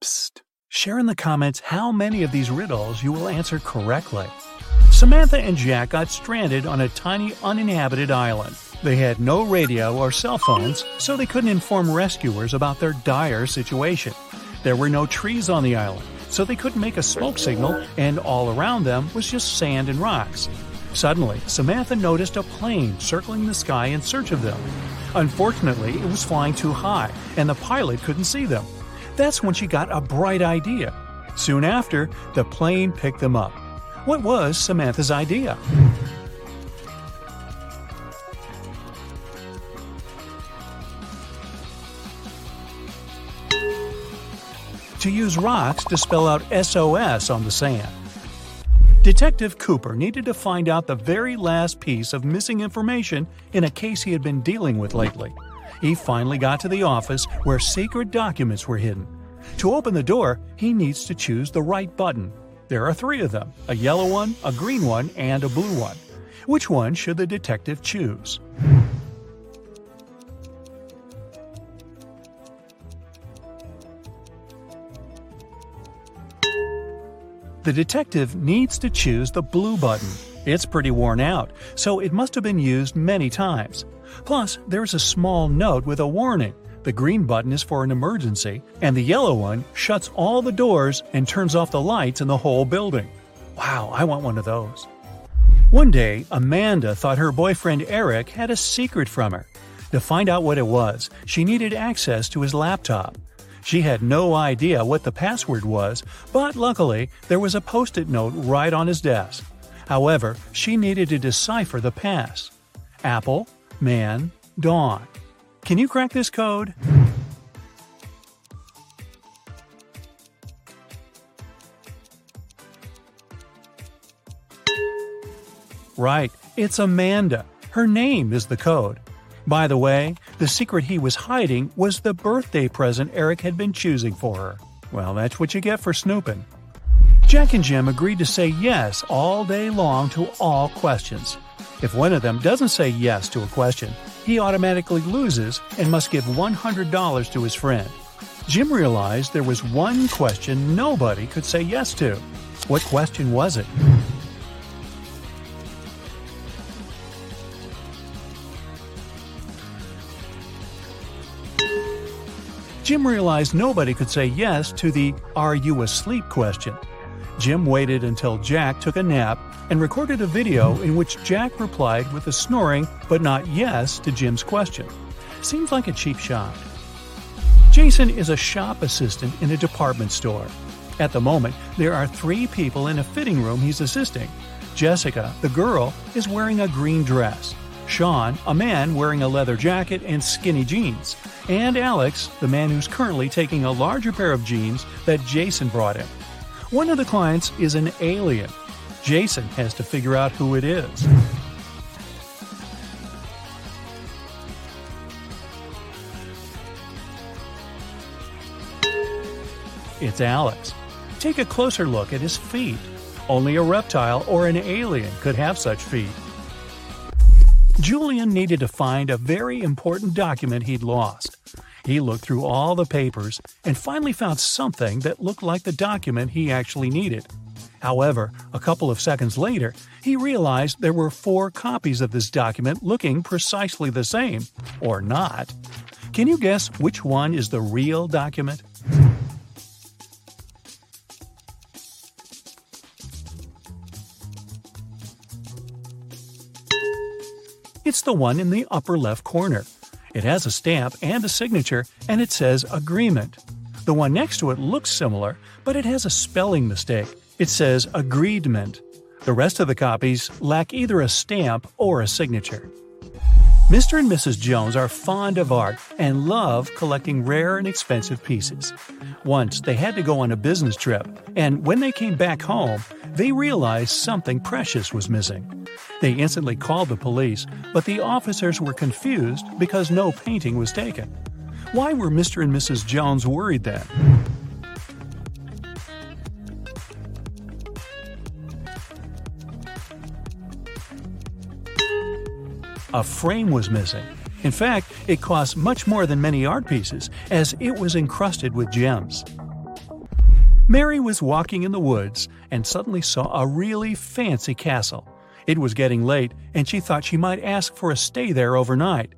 Psst. Share in the comments how many of these riddles you will answer correctly. Samantha and Jack got stranded on a tiny uninhabited island. They had no radio or cell phones, so they couldn't inform rescuers about their dire situation. There were no trees on the island, so they couldn't make a smoke signal, and all around them was just sand and rocks. Suddenly, Samantha noticed a plane circling the sky in search of them. Unfortunately, it was flying too high, and the pilot couldn't see them. That's when she got a bright idea. Soon after, the plane picked them up. What was Samantha's idea? To use rocks to spell out SOS on the sand. Detective Cooper needed to find out the very last piece of missing information in a case he had been dealing with lately. He finally got to the office where secret documents were hidden. To open the door, he needs to choose the right button. There are three of them a yellow one, a green one, and a blue one. Which one should the detective choose? The detective needs to choose the blue button. It's pretty worn out, so it must have been used many times. Plus, there's a small note with a warning. The green button is for an emergency, and the yellow one shuts all the doors and turns off the lights in the whole building. Wow, I want one of those. One day, Amanda thought her boyfriend Eric had a secret from her. To find out what it was, she needed access to his laptop. She had no idea what the password was, but luckily, there was a post it note right on his desk. However, she needed to decipher the pass. Apple, man, dawn. Can you crack this code? Right, it's Amanda. Her name is the code. By the way, the secret he was hiding was the birthday present Eric had been choosing for her. Well, that's what you get for snooping. Jack and Jim agreed to say yes all day long to all questions. If one of them doesn't say yes to a question, he automatically loses and must give $100 to his friend. Jim realized there was one question nobody could say yes to. What question was it? Jim realized nobody could say yes to the Are you asleep question. Jim waited until Jack took a nap and recorded a video in which Jack replied with a snoring but not yes to Jim's question. Seems like a cheap shot. Jason is a shop assistant in a department store. At the moment, there are three people in a fitting room he's assisting. Jessica, the girl, is wearing a green dress. Sean, a man wearing a leather jacket and skinny jeans. And Alex, the man who's currently taking a larger pair of jeans that Jason brought him. One of the clients is an alien. Jason has to figure out who it is. It's Alex. Take a closer look at his feet. Only a reptile or an alien could have such feet. Julian needed to find a very important document he'd lost. He looked through all the papers and finally found something that looked like the document he actually needed. However, a couple of seconds later, he realized there were four copies of this document looking precisely the same, or not. Can you guess which one is the real document? It's the one in the upper left corner. It has a stamp and a signature, and it says Agreement. The one next to it looks similar, but it has a spelling mistake. It says Agreedment. The rest of the copies lack either a stamp or a signature. Mr. and Mrs. Jones are fond of art and love collecting rare and expensive pieces. Once they had to go on a business trip, and when they came back home, they realized something precious was missing. They instantly called the police, but the officers were confused because no painting was taken. Why were Mr. and Mrs. Jones worried then? A frame was missing. In fact, it cost much more than many art pieces, as it was encrusted with gems. Mary was walking in the woods and suddenly saw a really fancy castle. It was getting late, and she thought she might ask for a stay there overnight.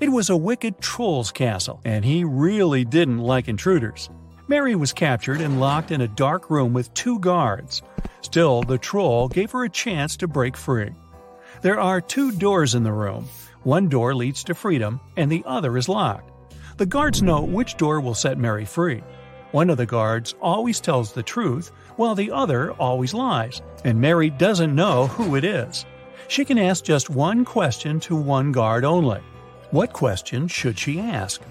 It was a wicked troll's castle, and he really didn't like intruders. Mary was captured and locked in a dark room with two guards. Still, the troll gave her a chance to break free. There are two doors in the room. One door leads to freedom, and the other is locked. The guards know which door will set Mary free. One of the guards always tells the truth, while the other always lies, and Mary doesn't know who it is. She can ask just one question to one guard only. What question should she ask?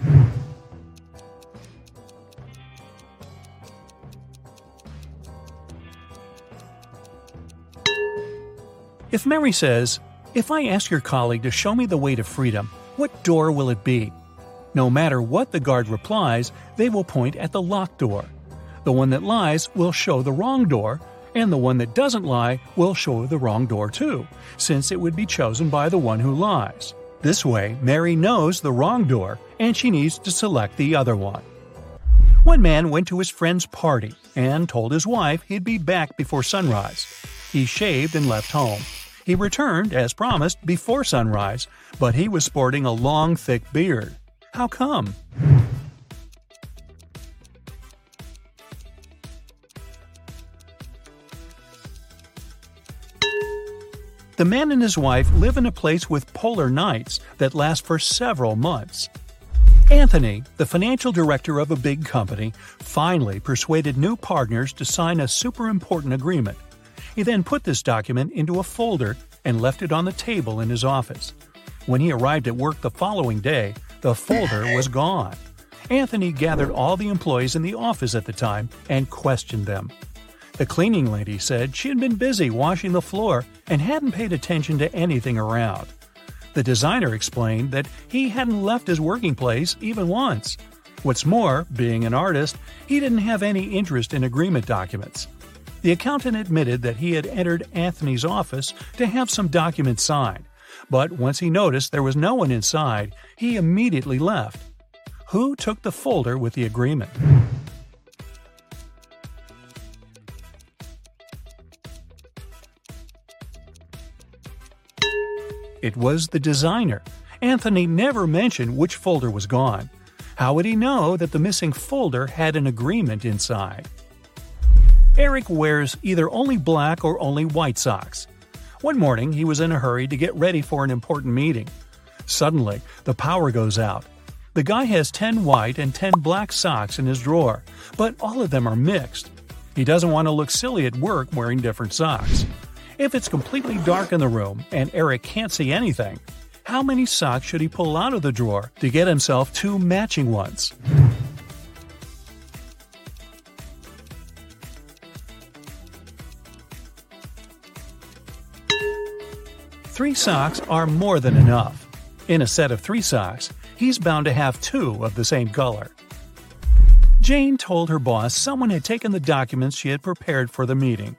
If Mary says, If I ask your colleague to show me the way to freedom, what door will it be? No matter what the guard replies, they will point at the locked door. The one that lies will show the wrong door, and the one that doesn't lie will show the wrong door too, since it would be chosen by the one who lies. This way, Mary knows the wrong door, and she needs to select the other one. One man went to his friend's party and told his wife he'd be back before sunrise. He shaved and left home. He returned, as promised, before sunrise, but he was sporting a long, thick beard. How come? The man and his wife live in a place with polar nights that last for several months. Anthony, the financial director of a big company, finally persuaded new partners to sign a super important agreement. He then put this document into a folder and left it on the table in his office. When he arrived at work the following day, the folder was gone. Anthony gathered all the employees in the office at the time and questioned them. The cleaning lady said she had been busy washing the floor and hadn't paid attention to anything around. The designer explained that he hadn't left his working place even once. What's more, being an artist, he didn't have any interest in agreement documents. The accountant admitted that he had entered Anthony's office to have some documents signed, but once he noticed there was no one inside, he immediately left. Who took the folder with the agreement? It was the designer. Anthony never mentioned which folder was gone. How would he know that the missing folder had an agreement inside? Eric wears either only black or only white socks. One morning, he was in a hurry to get ready for an important meeting. Suddenly, the power goes out. The guy has 10 white and 10 black socks in his drawer, but all of them are mixed. He doesn't want to look silly at work wearing different socks. If it's completely dark in the room and Eric can't see anything, how many socks should he pull out of the drawer to get himself two matching ones? Three socks are more than enough. In a set of three socks, he's bound to have two of the same color. Jane told her boss someone had taken the documents she had prepared for the meeting.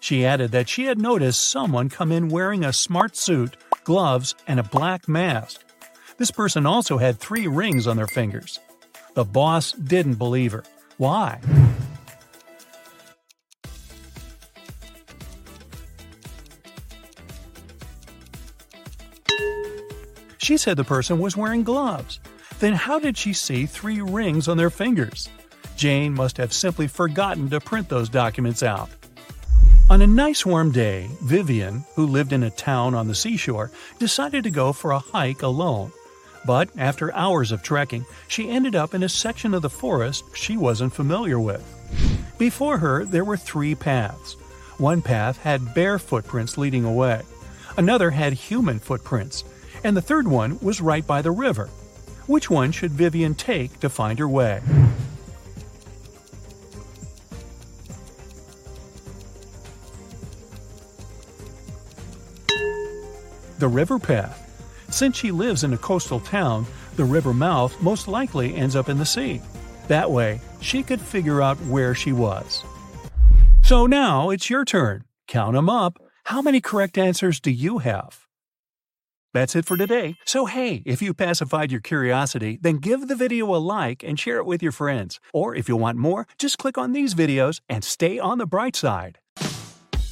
She added that she had noticed someone come in wearing a smart suit, gloves, and a black mask. This person also had three rings on their fingers. The boss didn't believe her. Why? She said the person was wearing gloves. Then how did she see three rings on their fingers? Jane must have simply forgotten to print those documents out. On a nice warm day, Vivian, who lived in a town on the seashore, decided to go for a hike alone. But after hours of trekking, she ended up in a section of the forest she wasn't familiar with. Before her, there were three paths. One path had bear footprints leading away, another had human footprints, and the third one was right by the river. Which one should Vivian take to find her way? The river path. Since she lives in a coastal town, the river mouth most likely ends up in the sea. That way, she could figure out where she was. So now it's your turn. Count 'em up. How many correct answers do you have? That's it for today. So hey, if you pacified your curiosity, then give the video a like and share it with your friends. Or if you want more, just click on these videos and stay on the bright side.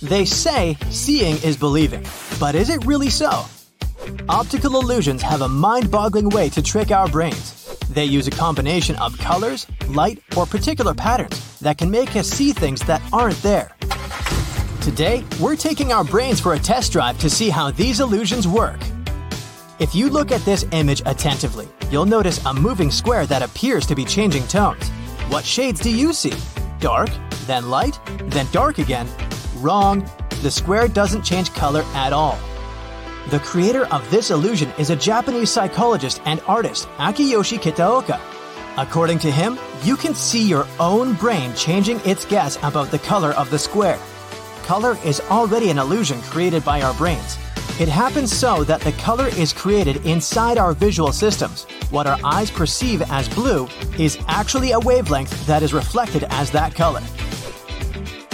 They say seeing is believing, but is it really so? Optical illusions have a mind boggling way to trick our brains. They use a combination of colors, light, or particular patterns that can make us see things that aren't there. Today, we're taking our brains for a test drive to see how these illusions work. If you look at this image attentively, you'll notice a moving square that appears to be changing tones. What shades do you see? Dark, then light, then dark again? Wrong. The square doesn't change color at all. The creator of this illusion is a Japanese psychologist and artist, Akiyoshi Kitaoka. According to him, you can see your own brain changing its guess about the color of the square. Color is already an illusion created by our brains. It happens so that the color is created inside our visual systems. What our eyes perceive as blue is actually a wavelength that is reflected as that color.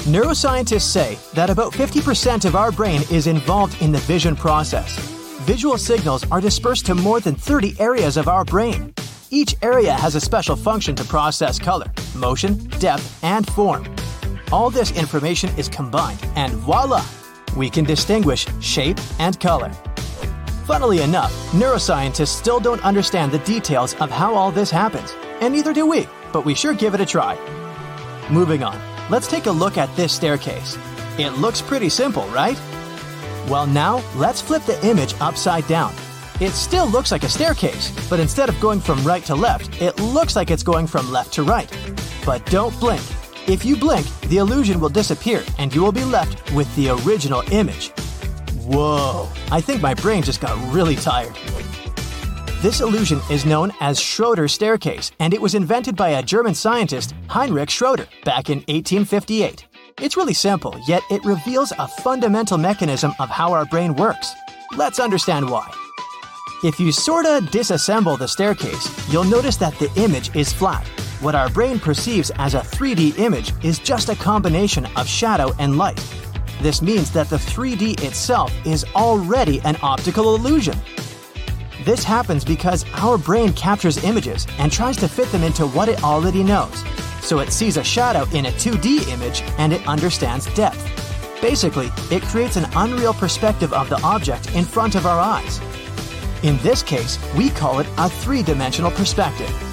Neuroscientists say that about 50% of our brain is involved in the vision process. Visual signals are dispersed to more than 30 areas of our brain. Each area has a special function to process color, motion, depth, and form. All this information is combined, and voila! We can distinguish shape and color. Funnily enough, neuroscientists still don't understand the details of how all this happens, and neither do we, but we sure give it a try. Moving on. Let's take a look at this staircase. It looks pretty simple, right? Well, now let's flip the image upside down. It still looks like a staircase, but instead of going from right to left, it looks like it's going from left to right. But don't blink. If you blink, the illusion will disappear and you will be left with the original image. Whoa, I think my brain just got really tired. This illusion is known as Schroeder's staircase, and it was invented by a German scientist, Heinrich Schroeder, back in 1858. It's really simple, yet it reveals a fundamental mechanism of how our brain works. Let's understand why. If you sorta disassemble the staircase, you'll notice that the image is flat. What our brain perceives as a 3D image is just a combination of shadow and light. This means that the 3D itself is already an optical illusion. This happens because our brain captures images and tries to fit them into what it already knows. So it sees a shadow in a 2D image and it understands depth. Basically, it creates an unreal perspective of the object in front of our eyes. In this case, we call it a three dimensional perspective.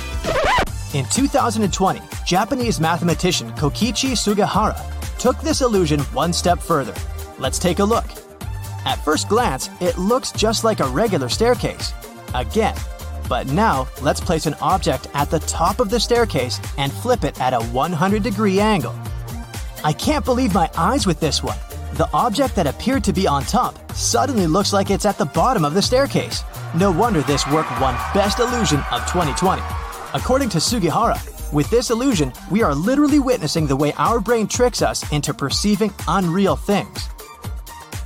In 2020, Japanese mathematician Kokichi Sugihara took this illusion one step further. Let's take a look. At first glance, it looks just like a regular staircase. Again. But now, let's place an object at the top of the staircase and flip it at a 100 degree angle. I can't believe my eyes with this one. The object that appeared to be on top suddenly looks like it's at the bottom of the staircase. No wonder this work won Best Illusion of 2020. According to Sugihara, with this illusion, we are literally witnessing the way our brain tricks us into perceiving unreal things.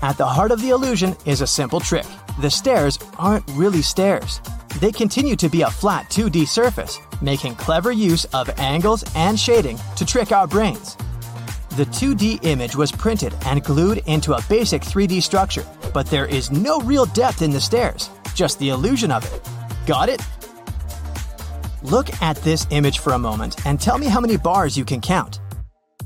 At the heart of the illusion is a simple trick. The stairs aren't really stairs. They continue to be a flat 2D surface, making clever use of angles and shading to trick our brains. The 2D image was printed and glued into a basic 3D structure, but there is no real depth in the stairs, just the illusion of it. Got it? Look at this image for a moment and tell me how many bars you can count.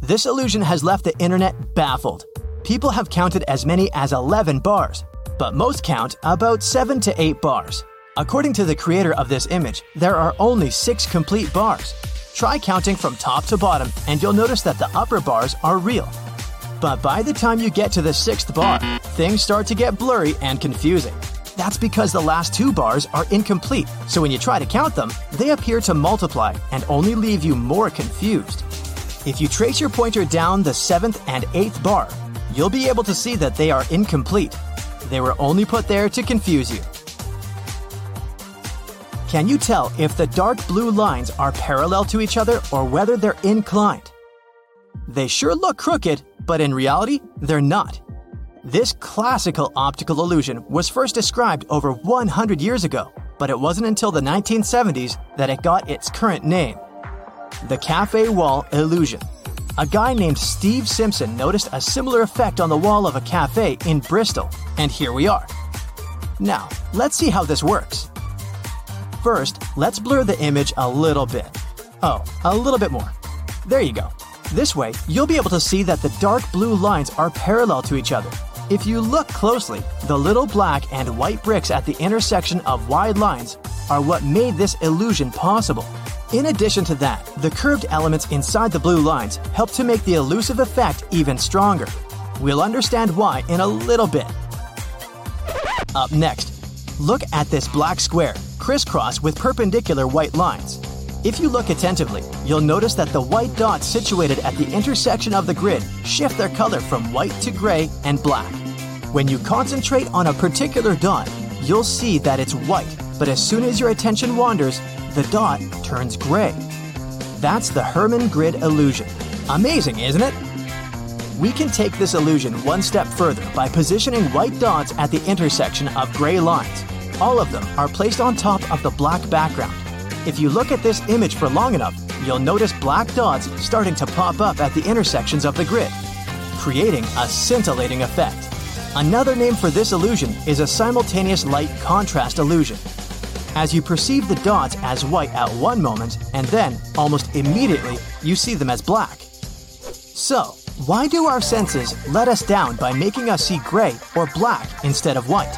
This illusion has left the internet baffled people have counted as many as 11 bars, but most count about 7 to 8 bars. According to the creator of this image, there are only 6 complete bars. Try counting from top to bottom and you'll notice that the upper bars are real. But by the time you get to the sixth bar, things start to get blurry and confusing. That's because the last two bars are incomplete, so when you try to count them, they appear to multiply and only leave you more confused. If you trace your pointer down the seventh and eighth bar, you'll be able to see that they are incomplete. They were only put there to confuse you. Can you tell if the dark blue lines are parallel to each other or whether they're inclined? They sure look crooked, but in reality, they're not. This classical optical illusion was first described over 100 years ago, but it wasn't until the 1970s that it got its current name the cafe wall illusion. A guy named Steve Simpson noticed a similar effect on the wall of a cafe in Bristol, and here we are. Now, let's see how this works. First, let's blur the image a little bit. Oh, a little bit more. There you go. This way, you'll be able to see that the dark blue lines are parallel to each other. If you look closely, the little black and white bricks at the intersection of wide lines are what made this illusion possible. In addition to that, the curved elements inside the blue lines help to make the elusive effect even stronger. We'll understand why in a little bit. Up next, look at this black square, crisscrossed with perpendicular white lines. If you look attentively, you'll notice that the white dots situated at the intersection of the grid shift their color from white to gray and black. When you concentrate on a particular dot, you'll see that it's white, but as soon as your attention wanders, the dot turns gray. That's the Hermann grid illusion. Amazing, isn't it? We can take this illusion one step further by positioning white dots at the intersection of gray lines. All of them are placed on top of the black background. If you look at this image for long enough, you'll notice black dots starting to pop up at the intersections of the grid, creating a scintillating effect. Another name for this illusion is a simultaneous light contrast illusion. As you perceive the dots as white at one moment, and then, almost immediately, you see them as black. So, why do our senses let us down by making us see gray or black instead of white?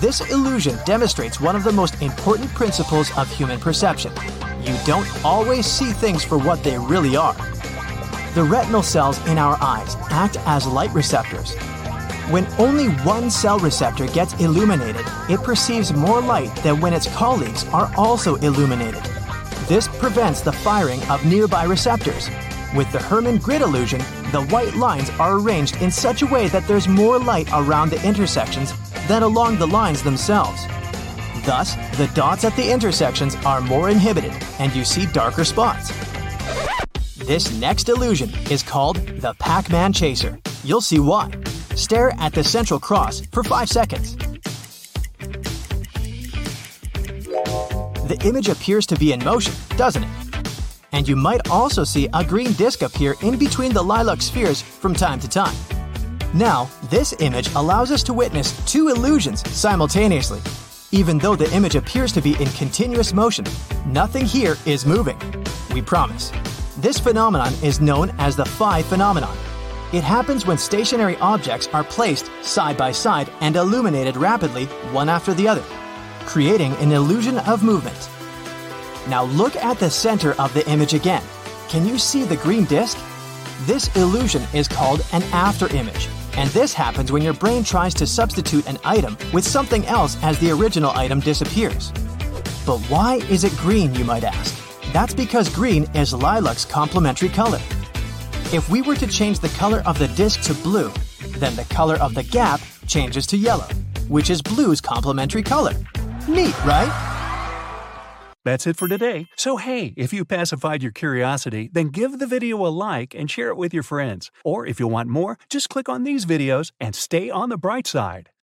This illusion demonstrates one of the most important principles of human perception. You don't always see things for what they really are. The retinal cells in our eyes act as light receptors. When only one cell receptor gets illuminated, it perceives more light than when its colleagues are also illuminated. This prevents the firing of nearby receptors, with the Hermann grid illusion, the white lines are arranged in such a way that there's more light around the intersections than along the lines themselves. Thus, the dots at the intersections are more inhibited and you see darker spots. This next illusion is called the Pac Man Chaser. You'll see why. Stare at the central cross for 5 seconds. The image appears to be in motion, doesn't it? and you might also see a green disk appear in between the lilac spheres from time to time. Now, this image allows us to witness two illusions simultaneously. Even though the image appears to be in continuous motion, nothing here is moving. We promise. This phenomenon is known as the phi phenomenon. It happens when stationary objects are placed side by side and illuminated rapidly one after the other, creating an illusion of movement. Now look at the center of the image again. Can you see the green disk? This illusion is called an afterimage, and this happens when your brain tries to substitute an item with something else as the original item disappears. But why is it green, you might ask? That's because green is lilac's complementary color. If we were to change the color of the disk to blue, then the color of the gap changes to yellow, which is blue's complementary color. Neat, right? That's it for today. So, hey, if you pacified your curiosity, then give the video a like and share it with your friends. Or if you want more, just click on these videos and stay on the bright side.